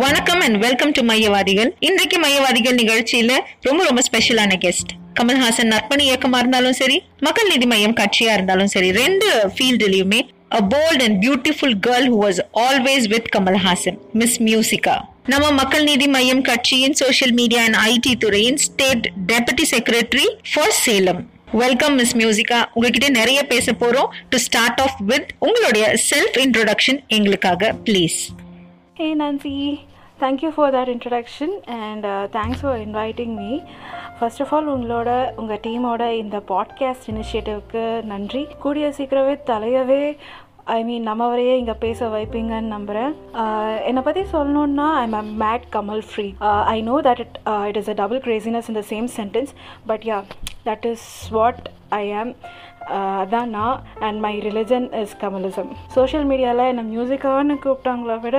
வணக்கம் and welcome to மையவாதிகள். இன்றைக்கு மையவாதிகள் நிகழ்ச்சியில ரொம்ப ரொம்ப ஸ்பெஷலான கெஸ்ட் கமல்ஹாசன் நற்பணி இயக்கமா இருந்தாலும் சரி மக்கள் நீதி மையம் கட்சியா இருந்தாலும் சரி ரெண்டு ஃபீல்டுலயுமே a bold and beautiful girl who was always with Kamal Haasan miss Musica நம்ம மக்கள் நீதி மையம் கட்சியின் சோஷியல் மீடியா அண்ட் ஐடி துறையின் state deputy secretary for Salem welcome miss Musica உங்ககிட்ட நிறைய பேச போறோம். டு ஸ்டார்ட் ஆஃப் வித் உங்களுடைய செல்ஃப் இன்ட்ரோடக்ஷன் எங்களுக்காக please Hey Nancy, thank you for that introduction and thanks uh, thanks inviting inviting first of all உங்களோட உங்கள் டீமோட இந்த பாட்காஸ்ட் இனிஷியேட்டிவ்க்கு நன்றி. கூடிய சீக்கிரமே தலையவே ஐ மீன் நம்ம வரையே இங்கே பேச வைப்பீங்கன்னு நம்புகிறேன் என்னை பற்றி சொல்லணுன்னா I'm a mad Kamal free I know that it it is a double craziness in the same sentence but yeah that is what I am அதான் நான் and my religion is Kamalism social மீடியாவில் என்னை மியூசிக்கான்னு கூப்பிட்டாங்களே விட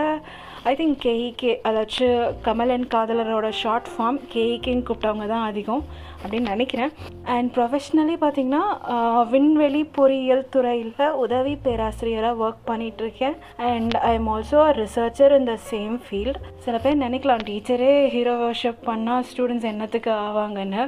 I think KEK அதாச்சும் Kamal and காதலரோட short form கேஇகேன்னு கூப்பிட்டவங்க தான் அதிகம். அப்படின்னு நினைக்கிறேன். அண்ட் ப்ரொஃபஷ்னலி பார்த்திங்கன்னா விண்வெளி பொறியியல் துறையில் உதவி பேராசிரியராக ஒர்க் பண்ணிகிட்ருக்கேன் and I am also a researcher in the same field சில பேர் நினைக்கலாம் டீச்சரே ஹீரோ வர்ஷிப் பண்ணால் ஸ்டூடெண்ட்ஸ் என்னத்துக்கு ஆவாங்கன்னு.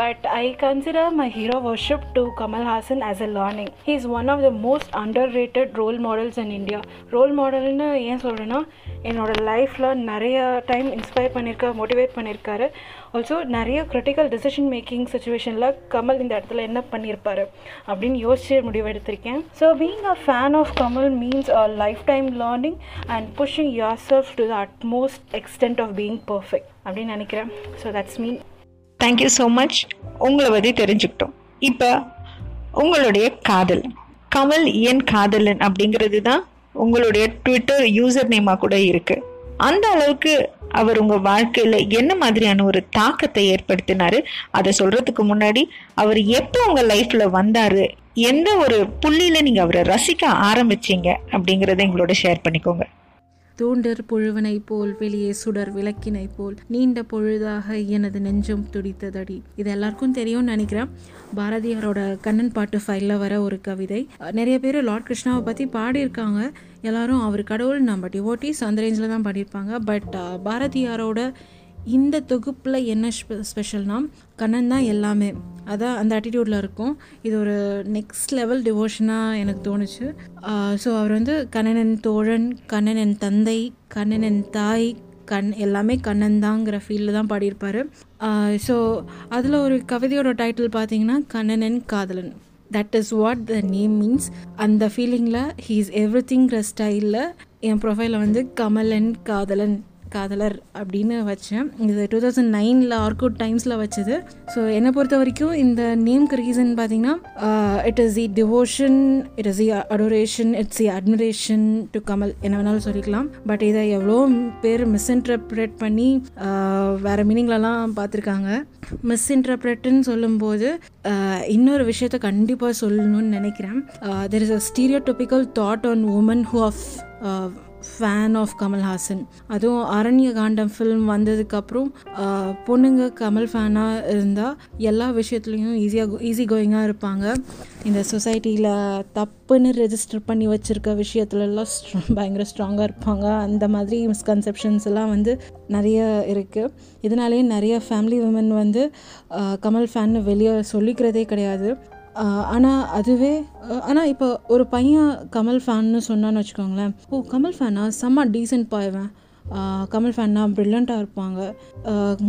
But I consider my hero worship to Kamal Haasan as a learning he is one of the most underrated role models in India role மாடல்னு ஏன் சொல்கிறேன்னா என்னோடய லைஃப்பில் நிறைய டைம் இன்ஸ்பயர் பண்ணியிருக்கா மோட்டிவேட் பண்ணியிருக்காரு ஆல்சோ நிறைய கிரிட்டிக்கல் டெசிஷன் மேக்கிங் சுச்சுவேஷனில் கமல் இந்த இடத்துல என்ன பண்ணியிருப்பாரு அப்படின்னு யோசிச்சு முடிவெடுத்திருக்கேன் so being a fan of Kamal means a lifetime learning and pushing yourself to the utmost extent of being perfect அப்படின்னு நினைக்கிறேன். So that's mean thank you so much உங்களை பற்றி தெரிஞ்சுக்கிட்டோம். இப்போ உங்களுடைய காதல். கமல் ஏன் காதலன் அப்படிங்கிறது தான் உங்களுடைய ட்விட்டர் யூசர் நேமாக கூட இருக்கு. அந்த அளவுக்கு அவர் உங்கள் வாழ்க்கையில் என்ன மாதிரியான ஒரு தாக்கத்தை ஏற்படுத்தினாரு? அதை சொல்கிறதுக்கு முன்னாடி அவர் எப்போ உங்கள் லைஃப்பில் வந்தார்? எந்த ஒரு புள்ளியில் நீங்கள் அவரை ரசிக்க ஆரம்பிச்சீங்க? அப்படிங்கிறத எங்களோட ஷேர் பண்ணிக்கோங்க. தூண்டர் புழுவனைப் போல் வெளியே சுடர் விளக்கினை போல் நீண்ட பொழுதாக எனது நெஞ்சம் துடித்ததடி. இது எல்லாருக்கும் தெரியும்னு நினைக்கிறேன். பாரதியாரோட கண்ணன் பாட்டு ஃபைலில் வர ஒரு கவிதை. நிறைய பேர் லார்ட் கிருஷ்ணாவை பற்றி பாடியிருக்காங்க. எல்லாரும் அவர் கடவுள் நம்ம டிவோட்டிஸ் அந்த ரேஞ்சில் தான் பாடியிருப்பாங்க. பட் பாரதியாரோட இந்த தொகுப்பில் என்ன ஸ்பெ ஸ்பெஷல்னா கண்ணன் தான் எல்லாமே. அதான் அந்த ஆட்டிடியூடில் இருக்கும். இது ஒரு நெக்ஸ்ட் லெவல் டிவோஷனாக எனக்கு தோணுச்சு. ஸோ அவர் வந்து கண்ணனன் தோழன் கண்ணனன் தந்தை கண்ணனன் தாய் கண் எல்லாமே கண்ணன் தாங்கிற ஃபீல்டில் தான் பாடியிருப்பார். ஸோ அதில் ஒரு கவிதையோட டைட்டில் பார்த்தீங்கன்னா கண்ணனன் காதலன். That is what the name means அந்த ஃபீலிங்கில் ஹீ இஸ் எவ்ரி திங்கிற ஸ்டைலில் என் ப்ரொஃபைலில் வந்து கமலன் காதலன். காதலர் அப்படின்னு வச்சேன். இது டூ தௌசண்ட் நைனில் ஆர்குட் டைம்ஸில் வச்சது. ஸோ என்னை பொறுத்த வரைக்கும் இந்த நேம்க்கு ரீசன் பார்த்தீங்கன்னா it is the devotion it is the adoration it's the admiration to Kamal என்ன வேணாலும் சொல்லிக்கலாம். பட் இதை எவ்வளோ பேர் மிஸ்இன்டர்பிரேட் பண்ணி uh, வேறு மீனிங்லலாம் பார்த்துருக்காங்க. மிஸ்இன்டர்பிரேட்டுன்னு சொல்லும்போது uh, இன்னொரு விஷயத்த கண்டிப்பாக சொல்லணும்னு நினைக்கிறேன். There is a stereo stereotypical thought on woman who of fan of Kamal Haasan அதுவும் அரண்ய காண்டம் ஃபில்ம் வந்ததுக்கப்புறம் பொண்ணுங்க கமல் ஃபேனாக இருந்தால் எல்லா விஷயத்துலேயும் ஈஸியாக ஈஸி கோயிங்காக இருப்பாங்க. இந்த சொசைட்டியில் தப்புன்னு ரெஜிஸ்டர் பண்ணி வச்சுருக்க விஷயத்துலலாம் ஸ்ட்ரா பயங்கர ஸ்ட்ராங்காக இருப்பாங்க. அந்த மாதிரி மிஸ்கன்செப்ஷன்ஸ் எல்லாம் வந்து நிறைய இருக்குது இதனாலேயே நிறைய ஃபேமிலி உமன் வந்து கமல் ஃபேன்னு வெளியே சொல்லிக்கிறதே கிடையாது. ஆனால் அதுவே ஆனால் இப்போ ஒரு பையன் கமல் ஃபேன்னு சொன்னான்னு வச்சுக்கோங்களேன். ஓ கமல் ஃபேனா? செம்ம டீசென்ட் பாய்வேன் கமல் ஃபேன்னா ப்ரில்லியண்ட்டாக இருப்பாங்க.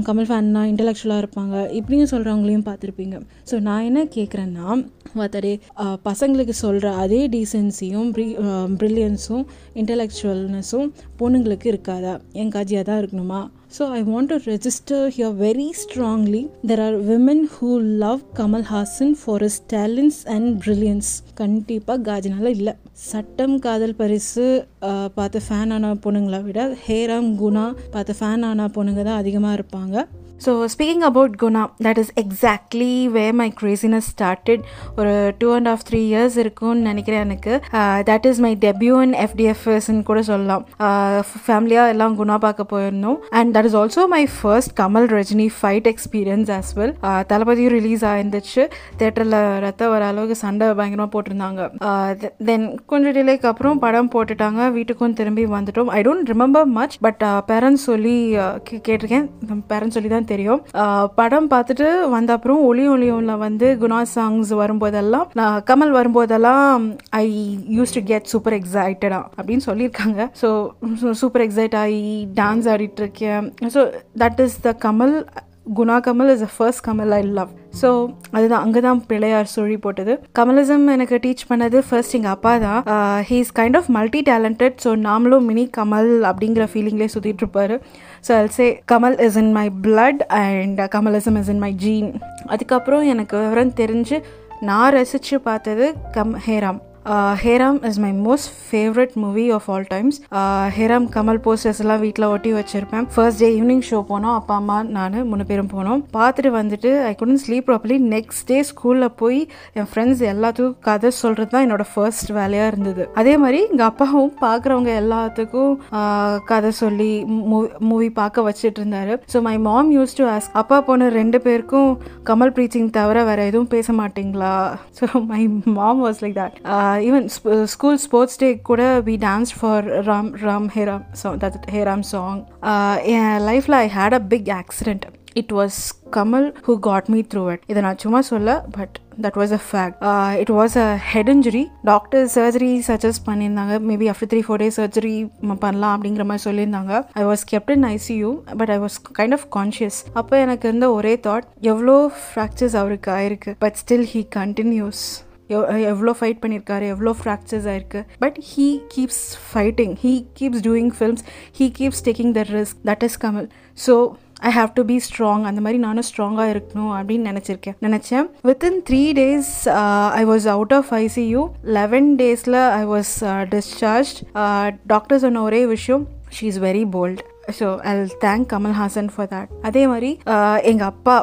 கமல் ஃபேன்னா இன்டலெக்சுவலாக இருப்பாங்க. இப்படின்னு சொல்கிறவங்களையும் பார்த்துருப்பீங்க. ஸோ நான் என்ன கேட்குறேன்னா வாத்தடே பசங்களுக்கு சொல்கிற அதே டீசென்சியும் ப்ரி ப்ரில்லியன்ஸும் இன்டலெக்சுவல்னஸும் பொண்ணுங்களுக்கு இருக்காதா? என் காஜியாக தான் இருக்கணுமா? So I want to register here very strongly there are women who love Kamal Haasan for is talents and brilliance கண்டிப்பாக காஜினால இல்லை. சட்டம் காதல் பரிசு பார்த்து ஃபேன் ஆன பொண்ணுங்களை விட ஹேராம் குணா பார்த்து ஃபேன் ஆன பொண்ணுங்க தான் அதிகமாக இருப்பாங்க. So speaking about Guna that is exactly way my craziness started ஒரு two and half three years இருக்கும்னு நினைக்கிறேன் எனக்கு. That is my debut in எஃப்டிஎஃப்எஸ்ன்னு கூட சொல்லலாம். Uh, ஃபேமிலியாக எல்லாம் குணா பார்க்க போயிருந்தோம். And that is also my first Kamal Rajini fight experience as well தளபதியும் release ஆயிருந்துச்சு. தேட்டரில் ரத்த வர அளவுக்கு சண்டை பயங்கரமாக போட்டிருந்தாங்க. Uh, தென் கொஞ்சம் டிலேக்கு அப்புறம் படம் போட்டுட்டாங்க. வீட்டுக்கும் திரும்பி வந்துட்டோம். I don't remember much but parents சொல்லி uh, கேட்டிருக்கேன். பேரண்ட்ஸ் சொல்லி தான் தெரியும். படம் பார்த்துட்டு வந்த அப்புறம் ஒளி ஒளியும்ல வந்து குணா சாங்ஸ் வரும்போதெல்லாம் நான் கமல் வரும்போதெல்லாம் I use to get super எக்ஸைட்டடா அப்படின்னு சொல்லியிருக்காங்க. ஸோ சூப்பர் எக்ஸைட் ஆகி டான்ஸ் ஆடிட்டு இருக்கேன் so that is the Kamal Guna Kamal is a first Kamal I love so அதுதான் அங்கே தான் பிள்ளையார் சொல்லி போட்டது. கமலிசம் எனக்கு டீச் பண்ணது ஃபர்ஸ்ட் எங்கள் அப்பா தான். He is kind of multi talented so நாமளும் மினி கமல் அப்படிங்கிற ஃபீலிங்லேயே சுற்றிட்டு இருப்பாரு. So I'll say Kamal is in my blood and Kamalism is in my gene அதுக்கப்புறம் எனக்கு விவரம் தெரிஞ்சு நான் ரசித்து பார்த்தது come Hey Ram Hey Ram is my most favourite movie of all times Hey Ram Kamal posters எல்லாம் வீட்டில் ஒட்டி வச்சிருப்பேன். ஃபர்ஸ்ட் டே ஈவினிங் ஷோ போனோம். அப்பா அம்மா நான் மூணு பேரும் போனோம். பார்த்துட்டு வந்துட்டு I couldn't sleep properly next day ஸ்கூலில் போய் என் ஃப்ரெண்ட்ஸ் எல்லாத்துக்கும் கதை சொல்கிறது தான் என்னோட ஃபர்ஸ்ட் வேலையாக இருந்தது. அதே மாதிரி எங்கள் அப்பாவும் பார்க்குறவங்க எல்லாத்துக்கும் uh, கதை சொல்லி மூவி பார்க்க வச்சுட்டு இருந்தாரு. So my mom use to ask அப்பா போன ரெண்டு பேருக்கும் கமல் ப்ரீச்சிங் தவிர வேறு எதுவும் பேச மாட்டீங்களா? So my mom was like that even school sports day கூட we dance for Ram Ram Hey Ram song that Hey Ram song என் லைஃப்பில் I had a big accident it was Kamal who got me through it இதை நான் சும்மா சொல்ல but that was a fact it was a head injury doctor surgery suggest பண்ணியிருந்தாங்க. Maybe after three four days surgery பண்ணலாம் அப்படிங்கிற மாதிரி சொல்லியிருந்தாங்க. I was kept in ICU but I was kind of conscious அப்போ எனக்கு இருந்த ஒரே தாட் எவ்வளோ ஃப்ராக்சர்ஸ் அவருக்கு ஆயிருக்கு பட் ஸ்டில் ஹீ கண்டினியூஸ் எவ்வளோ ஃபைட் பண்ணியிருக்காரு எவ்வளோ ஃப்ராக்சர்ஸ் ஆயிருக்கு. But he keeps fighting he keeps doing films he keeps taking the risk that is Kamal so I have to be strong அந்த மாதிரி நானும் ஸ்ட்ராங்காக இருக்கணும் அப்படின்னு நினச்சிருக்கேன். நினச்சேன். Within three days I was out of ICU eleven டேஸில் I was discharge doctor சொன்ன ஒரே விஷயம் she is very bold so I thank Kamal Haasan for that அதே மாதிரி uh, எங்கள் அப்பா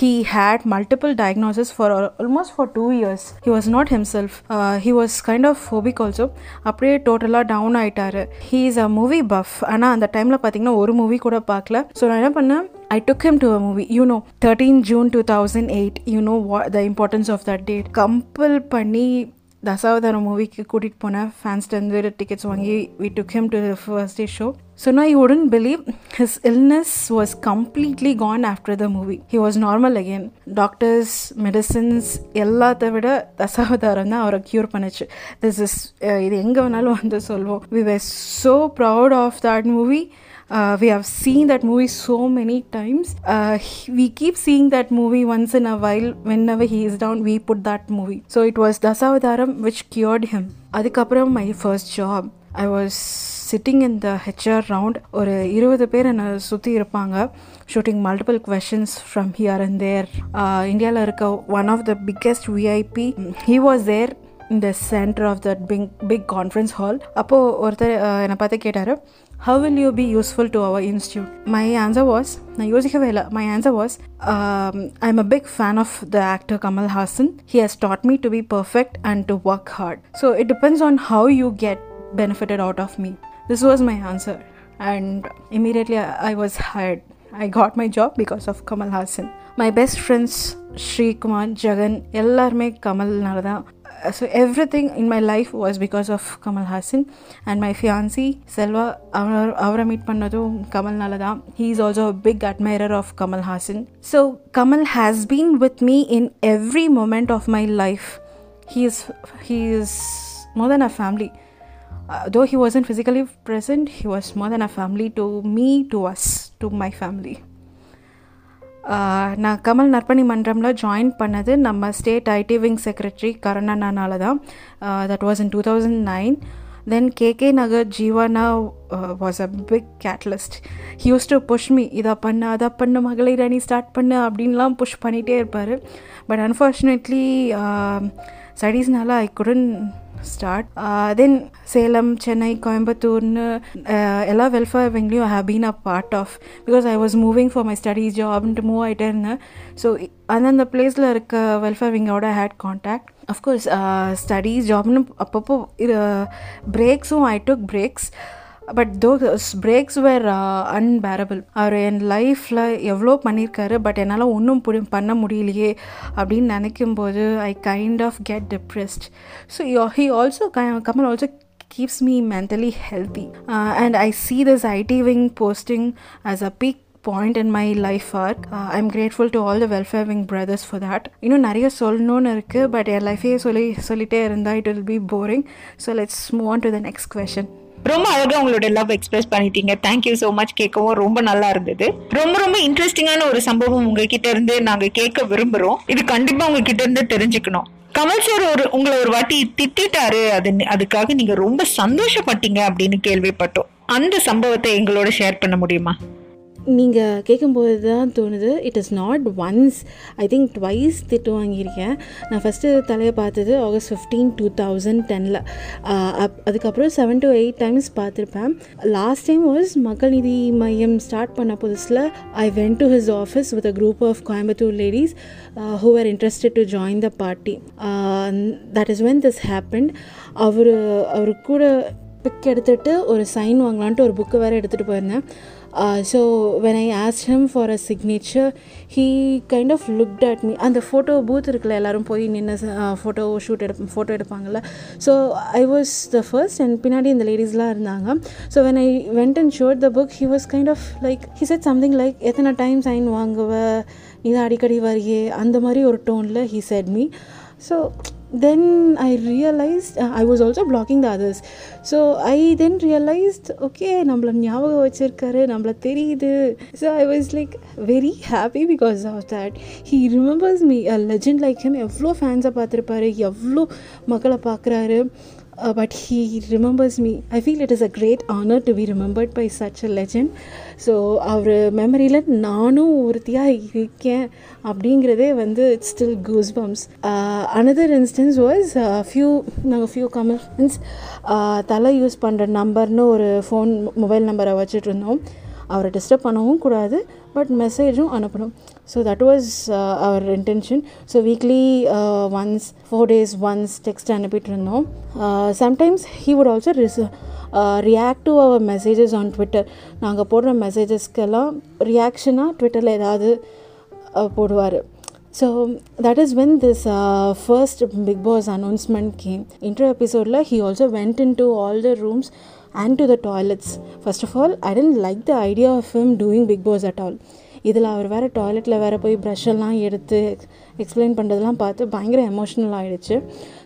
he had multiple diagnosis for almost for two years he was not himself he was kind of phobic also அப்படியே டோட்டலாக down ஆயிட்டாரு. He is a movie buff ஆனால் அந்த டைமில் பார்த்தீங்கன்னா ஒரு மூவி கூட பார்க்கல ஸோ நான் என்ன பண்ணேன்? I took him to a movie. You know, 13 June 2008. You know what the importance of that date compel பண்ணி தசாவதாரம் மூவிக்கு கூட்டிகிட்டு போனேன் ஃபேன்ஸ்லேருந்து டிக்கெட்ஸ் வாங்கி we took him to first day show so நான் I couldn't believe his illness was completely gone after the movie he was normal again doctors medicines எல்லாத்த விட தசாவதாரம் தான் அவரை க்யூர் பண்ணுச்சு. திஸ் இஸ் இது எங்கே வேணாலும் வந்து சொல்வோம். We were so proud of that movie Uh, we have seen that movie so many times. Uh, we keep seeing that movie once in a while. Whenever he is down, we put that movie. So it was Dasavadaram which cured him. அதுக்கப்புறம் my first job. I was sitting in the HR round ஒரு இருபது பேர் என்னை சுற்றி இருப்பாங்க shooting multiple questions from here and there இந்தியாவில் இருக்க one of the biggest VIP he was there இந்த center of that big big conference hall அப்போது ஒருத்தர் என்னை பார்த்து கேட்டார் how will you be useful to our institute my answer was நான் யோசிக்கவே இல்லை my answer was um, i'm a big fan of the actor kamal hassan he has taught me to be perfect and to work hard so it depends on how you get benefited out of me this was my answer and immediately i, I was hired i got my job because of kamal hassan my best friends Sri Kumar Jagan எல்லாருமே கமல்னால தான் so everything in my life was because of Kamal Haasan and my fiancee Selva அவர் அவரை meet பண்ணதும் கமல்னால தான் he is also big admirer of Kamal Haasan so Kamal has been with me in every moment of my life he is he is more then a family though he wasn't physically present, he was more than a family to me, to us, to my family. நான் கமல் நற்பணி மன்றமில் join பண்ணது நம்ம state IT wing secretary கருணண்ணனால தான். That was in two thousand nine then KK Nagar Jeevana was a big catalyst huge to push me இதை பண்ணு அதை பண்ணு மகளிர் அணி ஸ்டார்ட் பண்ணு அப்படின்லாம் புஷ் பண்ணிகிட்டே இருப்பார். But unfortunately ஸ்டடீஸ்னால I couldn't start. Uh, then Salem, Chennai, Coimbatore, uh, எல்லா welfare விங்லேயும் I have been a part of because I was moving for my studies ஜாப்ன்ட்டு move ஆகிட்டே இருந்தேன் ஸோ அந்தந்த பிளேஸில் இருக்க welfare விங்கோட had contact of course studies ஜாப்னு அப்பப்போ இது பிரேக்ஸும் ஐ டுக் breaks But those breaks were unbearable அவர் என் லைஃப்பில் எவ்வளோ பண்ணியிருக்காரு பட் என்னால் ஒன்றும் புடி பண்ண முடியலையே அப்படின்னு நினைக்கும் போது I kind of get depressed so he also Kamal also keeps me mentally healthy. Uh, and I see this IT wing posting as a peak point in my life arc. Uh, I'm grateful to all the welfare wing brothers for that. இன்னும் நிறைய சொல்லணும்னு இருக்குது but என் லைஃபே சொல்லி சொல்லிட்டே இருந்தால் it will be boring so let's move on to the next question ரொம்ப அழகா உங்களோட லவ் எக்ஸ்பிரஸ் பண்ணிட்டீங்க. தேங்க்யூ ஸோ மச் கேட்கவும் ரொம்ப நல்லா இருந்தது. ரொம்ப ரொம்ப இன்ட்ரெஸ்டிங்கான ஒரு சம்பவம் உங்ககிட்ட இருந்து நாங்க கேட்க விரும்புறோம். இது கண்டிப்பா உங்ககிட்ட இருந்து தெரிஞ்சுக்கணும். கமல் சார் ஒரு உங்களை ஒரு வாட்டி திட்டிட்டாரு. அது அதுக்காக நீங்க ரொம்ப சந்தோஷப்பட்டீங்க அப்படின்னு கேள்விப்பட்டோம். அந்த சம்பவத்தை எங்களோட ஷேர் பண்ண முடியுமா? நீங்கள் கேட்கும்போது தான் தோணுது. It is not once I think twice திட்டு வாங்கியிருக்கேன். நான் ஃபஸ்ட்டு தலையை பார்த்தது ஆகஸ்ட் ஃபிஃப்டீன் டூ தௌசண்ட் டெனில் அப் அதுக்கப்புறம் செவன் டு எயிட் டைம்ஸ் பார்த்துருப்பேன். Last time was Makkal Needhi Maiam start பண்ண புதுசில் I went to his office with a group of Coimbatore ladies who are interested to join the party that is when this happen அவர் அவர் கூட pic எடுத்துகிட்டு ஒரு sign வாங்கலான்ட்டு ஒரு book வேறு எடுத்துகிட்டு போயிருந்தேன். So when I asked him for a signature he kind of looked at me அந்த photo booth இருக்குல்ல எல்லோரும் போய் நின்று ஃபோட்டோ ஷூட் எடு photo எடுப்பாங்கள்ல so I was the first and பின்னாடி இந்த லேடிஸ்லாம் இருந்தாங்க. So when I went and showed the book he was kind of like he said something like எத்தனை டைம் சைன் வாங்குவ? நீ தான் அடிக்கடி வரியே. அந்த மாதிரி ஒரு டோனில் he said me so then I realized uh, I was also blocking the others. So I then realized, okay, நம்மள ஞாபகம் வச்சிருக்காரு நம்மள தெரியுது. So I was like very happy because of that he remembers me a legend like him எவ்வளோ ஃபேன்ஸை பார்த்துருப்பாரு எவ்வளோ மக்களை பார்க்குறாரு. But he remembers me I feel it is a great honour to be remembered by such a legend so அவர் மெமரியில் நானும் ஒருத்தியாக இருக்கேன் அப்படிங்கிறதே வந்து it's still goose bumps another instance was few நாங்கள் ஃபியூ கமெண்ட்ஸ் தலை யூஸ் பண்ணுற நம்பர்னு ஒரு ஃபோன் மொபைல் நம்பரை வச்சுட்டு இருந்தோம். அவரை டிஸ்டர்ப் பண்ணவும் கூடாது பட் மெசேஜும் அனுப்பணும். So that was our intention so weekly once four days once text அனுப்பிட்டு இருந்தோம் sometimes he would also Ris react to our messages on Twitter நாங்கள் போடுற மெசேஜஸ்க்கெல்லாம் ரியாக்ஷனாக ட்விட்டரில் ஏதாவது போடுவார். So that is when this first Bigg Boss announcement came inter எபிசோடில் he also went in to all the rooms and to the toilets first of all I didn't like the idea of him doing Bigg Boss at all இதில் அவர் வேறு டாய்லெட்டில் வேறு போய் ப்ரஷெல்லாம் எடுத்து explain பண்ணுறதெல்லாம் பார்த்து பயங்கர எமோஷ்னல் ஆகிடுச்சு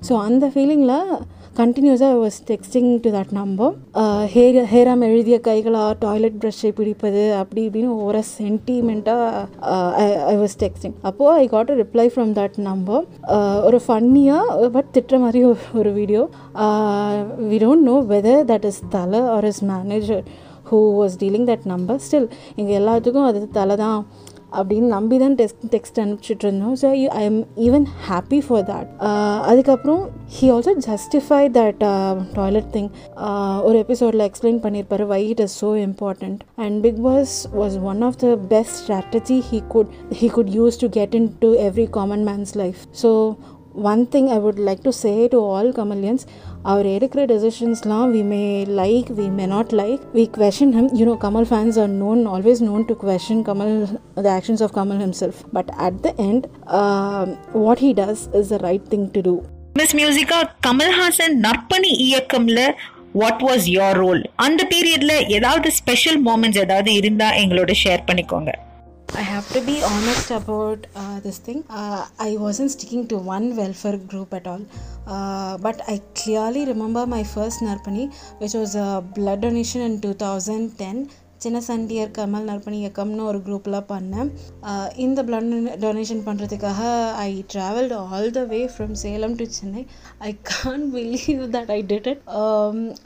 ஸோ அந்த ஃபீலிங்கில் கண்டினியூஸாக I was texting to that number her Hey Ram எழுதிய கைகளாக டாய்லெட் ப்ரஷ்ஷை பிடிப்பது அப்படி இப்படின்னு ஒவ்வொரு சென்டிமெண்ட்டாக ஐ வாஸ் டெக்ஸ்டிங் அப்போது I got a reply from that number ஒரு ஃபன்னியாக பட் திட்டுற மாதிரி ஒரு video we don't know whether that is தலை or is manager who was dealing that number still எங்கள் எல்லாத்துக்கும் அது தலை தான். அப்படின்னு நம்பி தான் டெக்ஸ்ட் டெக்ஸ்ட் அனுப்பிச்சிட்டு இருந்தோம் so I am even happy for that அதுக்கப்புறம் he also justify that toilet thing ஒரு எபிசோடில் எக்ஸ்பிளைன் பண்ணியிருப்பாரு why it is so important and Bigg Boss was one of the best strategy he could he could use to get into every common man's life so one thing I would like to say to all Kamalians அவர் எடுக்கிற டெசிஷன்ஸ்லாம் we may like we may not like we question him you know Kamal fans are known always known to question Kamal the actions of Kamal himself but at the end what he does is the right thing to do miss Musica Kamal Haasan Narpani இயக்கம்ல what was your role அந்த பீரியட்ல ஏதாவது special moments ஏதாவது இருந்தா எங்களோட share பண்ணிக்கோங்க. I have to be honest about uh, this thing. Uh, I wasn't sticking to one welfare group at all. Uh, but I clearly remember my first Narpani, which was a blood donation in 2010. சின்ன சண்டியர் கமல் நற்பணி இயக்கம்னு ஒரு குரூப்பில் பண்ணேன். இந்த blood donation பண்ணுறதுக்காக I travelled all the way from Salem to Chennai I can't believe that I did it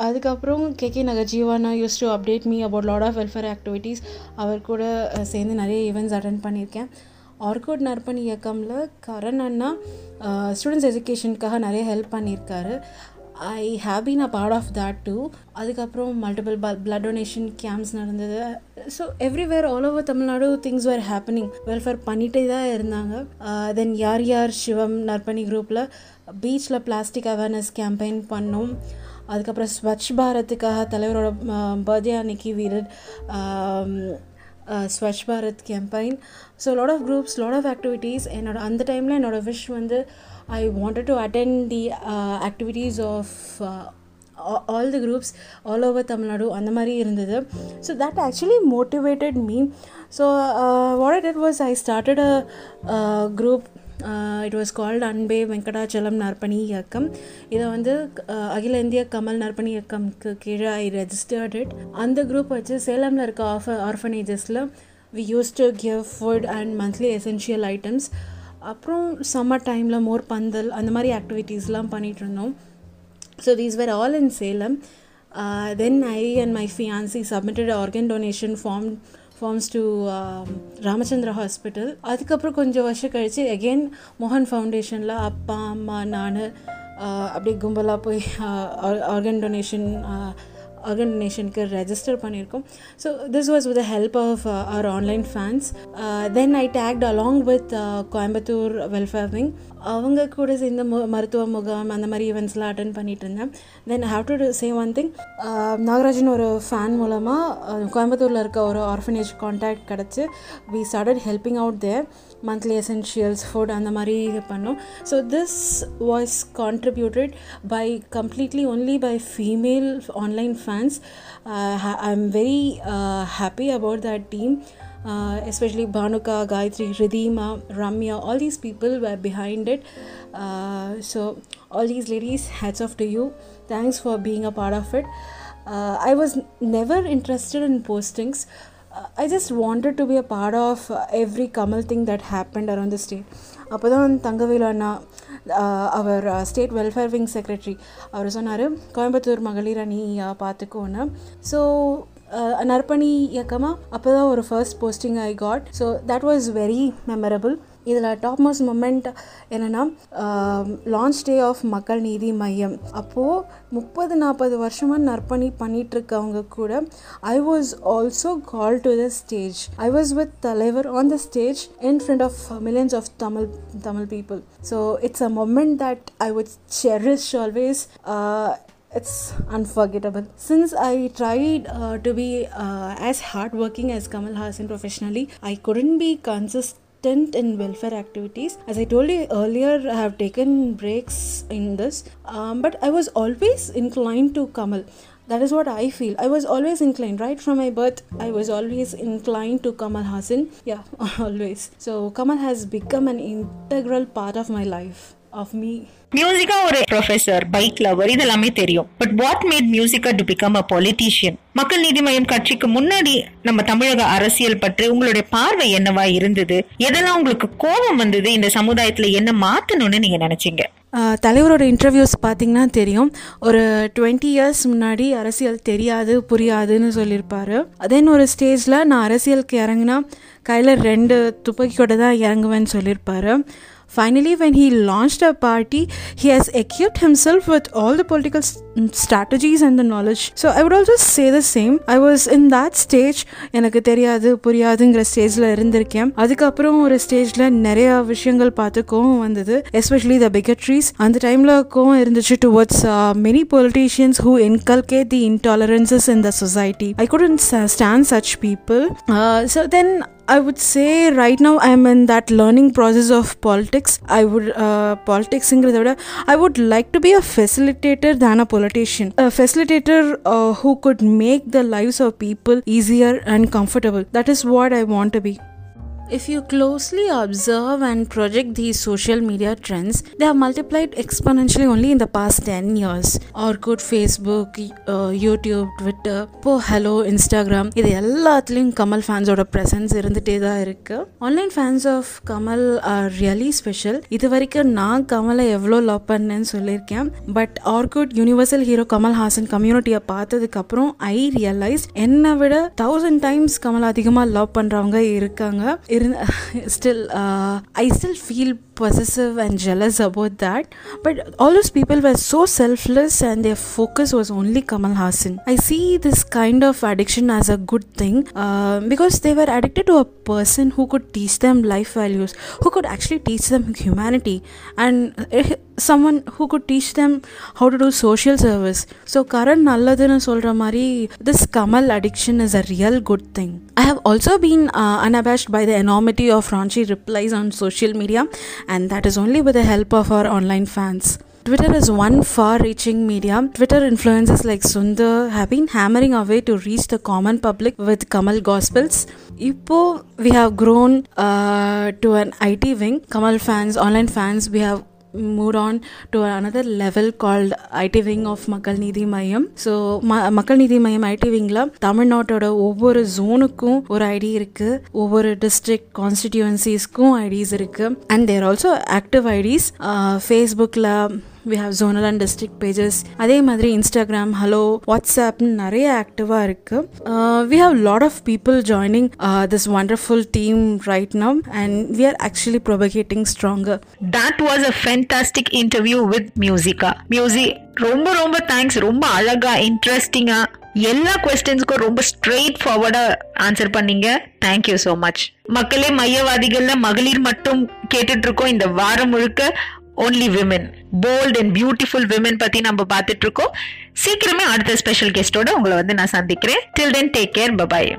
அதுக்கப்புறம் KK Nagar Jeevana used to update me about lot of welfare activities அவர் கூட சேர்ந்து நிறைய ஈவெண்ட்ஸ் அட்டன் பண்ணியிருக்கேன். Orkut நற்பணி இயக்கமில் கரண் அண்ணா students எஜுகேஷனுக்காக நிறைய help பண்ணியிருக்காரு. I have been a part of that too அதுக்கப்புறம் multiple blood donation camps நடந்தது. So everywhere all over Tamil Nadu things were happening welfare பண்ணிகிட்டே தான் இருந்தாங்க. Uh, தென் யார் யார் சிவம் நற்பணி குரூப்பில் பீச்சில் பிளாஸ்டிக் அவேர்னஸ் கேம்பெயின் பண்ணோம். அதுக்கப்புறம் ஸ்வச் பாரத்துக்காக தலைவரோட uh, பர்த்டே அன்னைக்கு வீரர் um, uh, Swachh Bharat campaign so lot of groups lot of activities என்னோட அந்த டைமில் என்னோடய விஷ் வந்து I wanted to attend the activities of all the groups all over Tamil Nadu அந்த மாதிரி இருந்தது. So that actually motivated me so what it was I started a group it was called Anbe Venkatachalam Narpani இயக்கம் இதை வந்து அகில இந்திய கமல் நற்பணி இயக்கம்க்கு கீழே ஐ ரெஜிஸ்டர்ட் இட் அந்த குரூப் வச்சு சேலமில் இருக்க of ஆர்ஃபனேஜஸில் we used to give food and monthly essential items அப்புறம் சம்மர் டைமில் மோர் பந்தல் அந்த மாதிரி ஆக்டிவிட்டீஸ்லாம் பண்ணிகிட்டு இருந்தோம். So these were all in Salem then I and my fiancee submitted organ donation form forms to Ramachandra hospital அதுக்கப்புறம் கொஞ்சம் வருஷம் கழித்து அகெயின் மோகன் ஃபவுண்டேஷனில் அப்பா அம்மா நான் uh, அப்படியே கும்பலாக போய் uh, ஆர்கன் டொனேஷன் ஆர்கன் டொனேஷனுக்கு ரெஜிஸ்டர் பண்ணியிருக்கோம். So this was with the help of our online fans then I tagged along with Coimbatore welfare wing அவங்க கூட சேர்ந்த மு மருத்துவ முகாம் அந்த மாதிரி ஈவெண்ட்ஸ்லாம் அட்டன் பண்ணிட்டு இருந்தேன். Then have to say one thing Nagarajan ஒரு ஃபேன் மூலமாக uh, கோயம்புத்தூரில் இருக்க ஒரு ஆர்ஃபனேஜ் கான்டாக்ட் கிடச்சி we started helping out there monthly essentials, food, and the Mari So this was contributed by completely only by female online fans. Uh, I'm very uh, happy about that team. Uh, especially Bhanuka, Gayatri, Ridhima, Ramya, all these people were behind it. So, all these ladies, hats off to you. Thanks for being a part of it. I was never interested in postings, I just wanted to be a part of every Kamal thing that happened around the state அப்போ தான் தங்கவேலு அண்ணா uh, அவர் state welfare wing secretary அவர் சொன்னார் கோயம்புத்தூர் மகளிர் அணி பார்த்துக்கோன்னு so uh, நற்பணி இயக்கமாக அப்போ தான் ஒரு first posting I got so that was very memorable இதில் டாப் மோஸ்ட் மூமெண்ட் என்னென்னா launch day of Makkal Needhi Maiam. அப்போது முப்பது நாற்பது வருஷமாக நற்பணி பண்ணிகிட்ருக்கவங்க கூட I was also call to the stage I was with தலைவர் on the stage in front of millions of Tamil Tamil people so it's a moment that I would cherish always it's unforgettable. Since I tried uh, to be uh, as hardworking as Kamal Hassan professionally, I couldn't be consistent in welfare activities. As I told you earlier, I have taken breaks in this, um, but I was always inclined to Kamal. That is what I feel. I was always inclined, right from my birth. I was always inclined to Kamal Hassan. Yeah, always. So Kamal has become an integral part of my life, of me. Musica ஒரு professor bike lover இதெல்லாமே தெரியும். But what made Musica to become a politician Makkal Needhi Maiam கட்சிக்கு முன்னாடி நம்ம தமிழக அரசியல் பற்றி உங்களுடைய பார்வை என்னவா இருந்தது? எதெல்லாம் உங்களுக்கு கோபம் வந்தது? இந்த சமுதாயத்துல என்ன மாத்தணும்னு நீங்க நினைச்சீங்க? தலைவரோட இன்டர்வியூஸ் பார்த்தீங்கன்னா தெரியும். ஒரு டுவெண்ட்டி இயர்ஸ் முன்னாடி அரசியல் தெரியாது புரியாதுன்னு சொல்லியிருப்பாரு. தென் ஒரு ஸ்டேஜில் நான் அரசியலுக்கு இறங்கினா கையில் ரெண்டு துப்பாக்கியோட தான் இறங்குவேன்னு சொல்லியிருப்பாரு. Finally, when he launched a party, he has equipped himself with all the political strategies and the knowledge. So I would also say the same. I was in that stage எனக்கு தெரியாது புரியாதுங்கிற ஸ்டேஜில் இருந்திருக்கேன் அதுக்கப்புறம் ஒரு ஸ்டேஜில் நிறைய விஷயங்கள் பார்த்து கோவம் வந்தது எஸ்பெஷலி த பிகட்ரிஸ் அந்த டைமில் கோவம் இருந்துச்சு towards many politicians who inculcate the intolerances in the society I couldn't stand such people so then I would say right now I'm in that learning process of politics. I would uh, politics I would like to be a facilitator than a politician. A facilitator uh, who could make the lives of people easier and comfortable. That is what I want to be. If you closely observe and project these social media trends, they have multiplied exponentially only in the past 10 years. Orkut, Facebook, uh, YouTube, Twitter, இப்போ hello Instagram இது எல்லாத்துலேயும் கமல் ஃபேன்ஸோட presence இருந்துகிட்டே தான் இருக்குது online fans of Kamal are really special இது வரைக்கும் நான் கமலை எவ்வளோ லவ் பண்ணேன்னு சொல்லியிருக்கேன். But Orkut universal hero Kamal Haasan கம்யூனிட்டியை பார்த்ததுக்கப்புறம் ஐ ரியலைஸ் என்னை விட தௌசண்ட் டைம்ஸ் கமல் அதிகமாக லவ் பண்ணுறவங்க இருக்காங்க. இருந்த still I still feel possessive and jealous about that. But all those people were so selfless and their focus was only Kamal Hassan. I see this kind of addiction as a good thing uh, because they were addicted to a person who could teach them life values, who could actually teach them humanity, and eh, someone who could teach them how to do social service. So, Karan Nalladana Solra this Kamal addiction is a real good thing. I have also been uh, unabashed by the enormity of raunchy replies on social media and that is only with the help of our online fans. Twitter is one far reaching media. Twitter influencers like Sundar have been hammering away to reach the common public with Kamal Gospels. Ipo, we have grown uh, to an IT wing. Kamal fans, online fans, we have moved on to another level called IT wing of Makkal Needhi Maiam so ம மக்கள் நீதி மையம் ID விங்கில் தமிழ்நாட்டோட ஒவ்வொரு ஜோனுக்கும் ஒரு ID இருக்குது ஒவ்வொரு district கான்ஸ்டிடியூன்சிஸ்க்கும் IDs இருக்குது and there also active IDs ஃபேஸ்புக்கில் we have zonal and district pages அதே மாதிரி இன்ஸ்டாகிராம் ஹலோ வாட்ஸ்அப்னு நிறைய ஆக்டிவாக இருக்குது we have lot of people joining this wonderful team right now and we are actually propagating stronger that was a fantastic interview with Musica Musica ரொம்ப ரொம்ப thanks ரொம்ப அழகா இன்ட்ரெஸ்டிங்கா எல்லா கொஸ்டின்ஸ்க்கும் ரொம்ப ஸ்ட்ரெயிட் ஃபார்வர்டா ஆன்சர் பண்ணீங்க. தேங்க்யூ ஸோ மச் மக்களே மையவாதிகள்ல மகளிர் மட்டும் கேட்டுட்டு இருக்கோம் இந்த வாரம் முழுக்க. Only women bold and beautiful women பத்தி நம்ம பார்த்துட்டு இருக்கோம். சீக்கிரமே அடுத்த ஸ்பெஷல் கெஸ்டோட உங்களை வந்து நான் சந்திக்கிறேன். Till then take care bye bye